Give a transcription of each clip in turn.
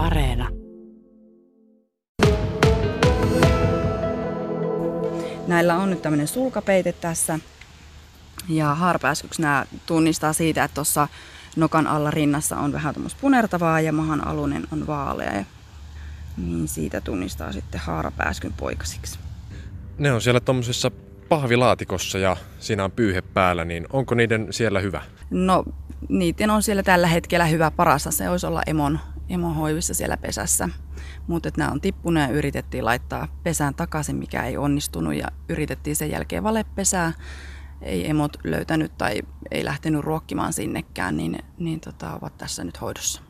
Areena. Näillä on nyt tämmöinen sulkapeite tässä. Ja haarapääskyksi nämä tunnistaa siitä, että tuossa nokan alla rinnassa on vähän tämmöistä punertavaa ja mahan alunen on vaalea. Ja niin siitä tunnistaa sitten haarapääskyn poikasiksi. Ne on siellä tuommoisessa pahvilaatikossa ja siinä on pyyhe päällä, niin onko niiden siellä hyvä? No, niiden on siellä tällä hetkellä hyvä parassa. Se olisi olla emon, emon hoivissa siellä pesässä. Mutta nämä on tippunut ja yritettiin laittaa pesään takaisin, mikä ei onnistunut. Ja yritettiin sen jälkeen valepesää. Ei emot löytänyt tai ei lähtenyt ruokkimaan sinnekään, niin, niin tota, ovat tässä nyt hoidossa.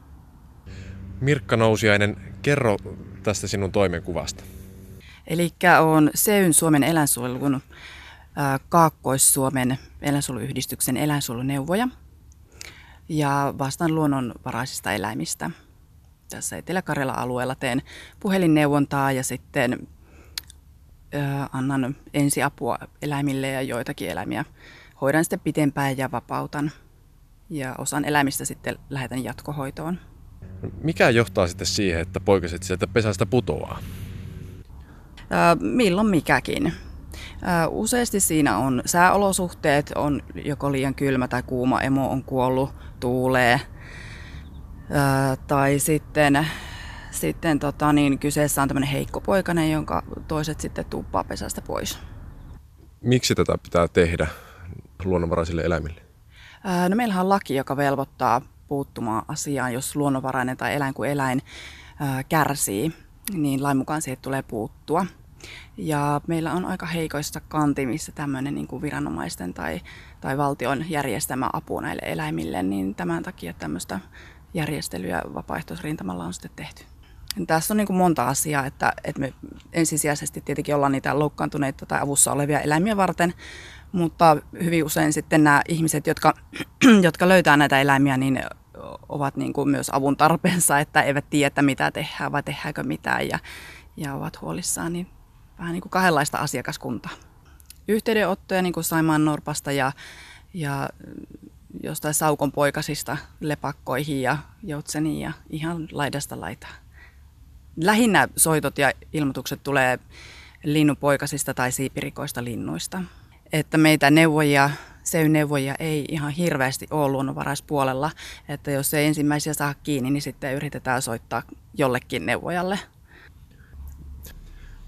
Mirkka Nousiainen, kerro tästä sinun toimenkuvasta. Eli on Seyn Suomen eläinsuojelun Kaakkois-Suomen eläinsuojeluyhdistyksen eläinsuojeluneuvoja ja vastaan luonnonvaraisista eläimistä. Tässä Etelä-Karjalan alueella teen puhelinneuvontaa ja sitten annan ensiapua eläimille ja joitakin eläimiä hoidan sitten pitempään ja vapautan. Ja osan eläimistä sitten lähetän jatkohoitoon. Mikä johtaa sitten siihen, että poikaset sieltä pesästä putoaa? milloin mikäkin. Useasti siinä on sääolosuhteet, on joko liian kylmä tai kuuma, emo on kuollut, tuulee. Tai sitten, sitten tota, niin kyseessä on tämmöinen heikko poikainen, jonka toiset sitten tuppaa pesästä pois. Miksi tätä pitää tehdä luonnonvaraisille eläimille? No meillähän on laki, joka velvoittaa puuttumaan asiaan, jos luonnonvarainen tai eläin kuin eläin kärsii, niin lain mukaan siihen tulee puuttua. Ja meillä on aika heikoissa kantimissa tämmöinen niin kuin viranomaisten tai, tai valtion järjestämä apu näille eläimille, niin tämän takia tämmöistä järjestelyä vapaaehtoisrintamalla on sitten tehty. Tässä on niin kuin monta asiaa, että, että me ensisijaisesti tietenkin ollaan niitä loukkaantuneita tai avussa olevia eläimiä varten, mutta hyvin usein sitten nämä ihmiset, jotka, jotka löytää näitä eläimiä, niin ovat niin kuin myös avun tarpeensa, että eivät tiedä, mitä tehdään vai tehdäänkö mitään ja, ja ovat huolissaan, niin vähän niin kuin kahdenlaista asiakaskuntaa. Yhteydenottoja niin kuin Saimaan Norpasta ja, ja jostain saukon poikasista lepakkoihin ja joutseniin ja ihan laidasta laitaa. Lähinnä soitot ja ilmoitukset tulee linnupoikasista tai siipirikoista linnuista. Että meitä neuvojia, seyneuvoja ei ihan hirveästi ole luonnonvaraispuolella, että jos ei ensimmäisiä saa kiinni, niin sitten yritetään soittaa jollekin neuvojalle –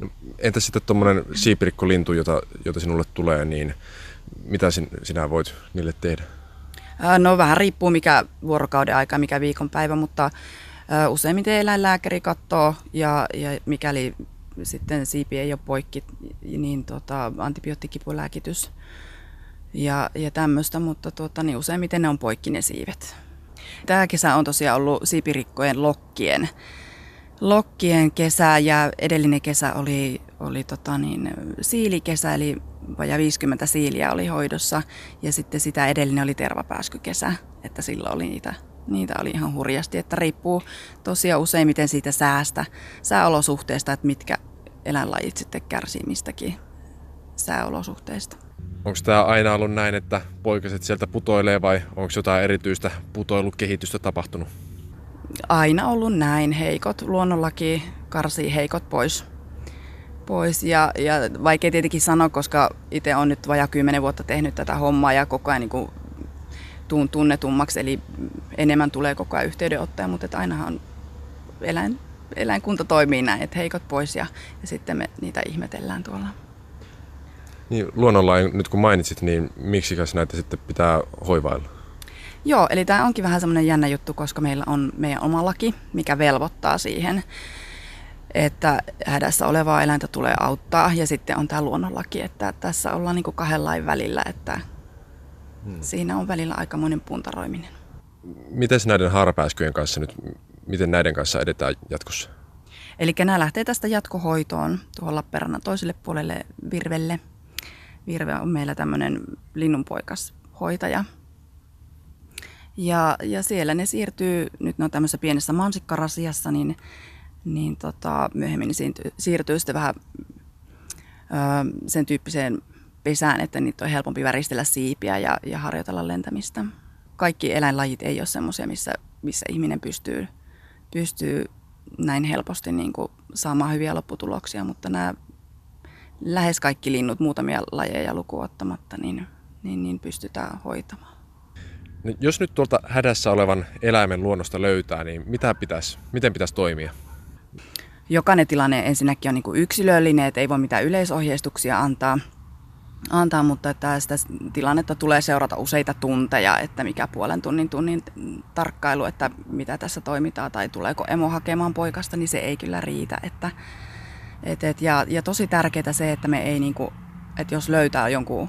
No, entä sitten tuommoinen siipirikkolintu, jota, jota sinulle tulee, niin mitä sin, sinä voit niille tehdä? No vähän riippuu mikä vuorokauden aika, mikä viikonpäivä, mutta useimmiten eläinlääkäri katsoo ja, ja mikäli sitten siipi ei ole poikki, niin tota, antibioottikipulääkitys ja, ja tämmöistä, mutta tota, niin useimmiten ne on poikki ne siivet. Tämä kesä on tosiaan ollut siipirikkojen lokkien lokkien kesä ja edellinen kesä oli, oli tota niin, siilikesä, eli vajaa 50 siiliä oli hoidossa. Ja sitten sitä edellinen oli tervapääskykesä, että silloin oli niitä, niitä oli ihan hurjasti. Että riippuu tosiaan useimmiten siitä säästä, sääolosuhteesta, että mitkä eläinlajit sitten kärsii mistäkin sääolosuhteista. Onko tämä aina ollut näin, että poikaset sieltä putoilee vai onko jotain erityistä putoilukehitystä tapahtunut? Aina ollut näin. Heikot luonnonlaki karsii heikot pois. pois. Ja, ja vaikea tietenkin sanoa, koska itse on nyt vajaa kymmenen vuotta tehnyt tätä hommaa ja koko ajan niin kuin tuun tunnetummaksi, eli enemmän tulee koko ajan yhteydenottoja, mutta että ainahan eläin, eläinkunta toimii näin, että heikot pois ja, ja sitten me niitä ihmetellään tuolla. Niin, luonnonlain, nyt kun mainitsit, niin miksikäs näitä sitten pitää hoivailla? Joo, eli tämä onkin vähän semmoinen jännä juttu, koska meillä on meidän oma laki, mikä velvoittaa siihen, että hädässä olevaa eläintä tulee auttaa. Ja sitten on tämä luonnonlaki, että tässä ollaan niin kahden lain välillä, että hmm. siinä on välillä aikamoinen puntaroiminen. Miten näiden haarapääskyjen kanssa nyt, miten näiden kanssa edetään jatkossa? Eli nämä lähtee tästä jatkohoitoon tuohon Lappeenrannan toiselle puolelle Virvelle. Virve on meillä tämmöinen linnunpoikas hoitaja, ja, ja siellä ne siirtyy, nyt ne on tämmöisessä pienessä mansikkarasiassa, niin, niin tota, myöhemmin ne siirtyy sitten vähän ö, sen tyyppiseen pesään, että niitä on helpompi väristellä siipiä ja, ja harjoitella lentämistä. Kaikki eläinlajit ei ole semmoisia, missä, missä ihminen pystyy, pystyy näin helposti niin kuin saamaan hyviä lopputuloksia, mutta nämä lähes kaikki linnut, muutamia lajeja lukuun ottamatta, niin, niin, niin pystytään hoitamaan. No, jos nyt tuolta hädässä olevan eläimen luonnosta löytää, niin mitä pitäisi, miten pitäisi toimia? Jokainen tilanne ensinnäkin on niin kuin yksilöllinen, että ei voi mitään yleisohjeistuksia antaa, antaa mutta että sitä tilannetta tulee seurata useita tunteja, että mikä puolen tunnin tunnin tarkkailu, että mitä tässä toimitaan tai tuleeko emo hakemaan poikasta, niin se ei kyllä riitä. Että, et, et, ja, ja tosi tärkeää se, että me ei niin kuin, että jos löytää jonkun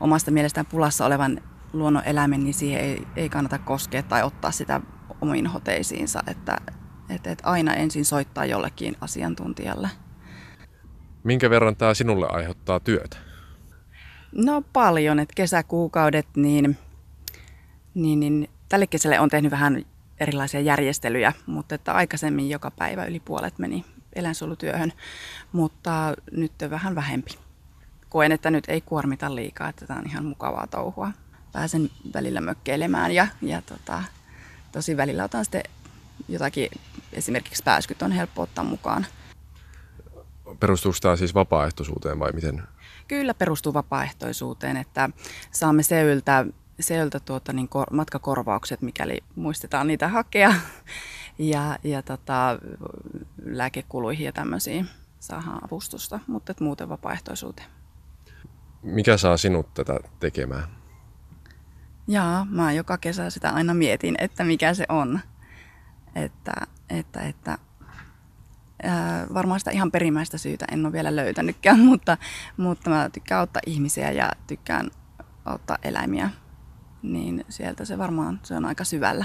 omasta mielestään pulassa olevan luonnon eläimen, niin siihen ei, ei kannata koskea tai ottaa sitä omiin hoteisiinsa, että, että, että aina ensin soittaa jollekin asiantuntijalle. Minkä verran tämä sinulle aiheuttaa työtä? No paljon, että kesäkuukaudet, niin, niin, niin tälle kesälle on tehnyt vähän erilaisia järjestelyjä, mutta että aikaisemmin joka päivä yli puolet meni eläinsuojelutyöhön, mutta nyt vähän vähempi. Koen, että nyt ei kuormita liikaa, että tämä on ihan mukavaa touhua pääsen välillä mökkeilemään ja, ja tota, tosi välillä otan sitten jotakin, esimerkiksi pääskyt on helppo ottaa mukaan. Perustuuko tämä siis vapaaehtoisuuteen vai miten? Kyllä perustuu vapaaehtoisuuteen, että saamme seyltä, seyltä tuota, niin kor, matkakorvaukset, mikäli muistetaan niitä hakea. Ja, ja tota, lääkekuluihin ja tämmöisiin saadaan avustusta, mutta muuten vapaaehtoisuuteen. Mikä saa sinut tätä tekemään? Jaa, mä joka kesä sitä aina mietin, että mikä se on. Että, että, että ää, varmaan sitä ihan perimmäistä syytä en ole vielä löytänytkään, mutta, mutta mä tykkään auttaa ihmisiä ja tykkään auttaa eläimiä. Niin sieltä se varmaan se on aika syvällä.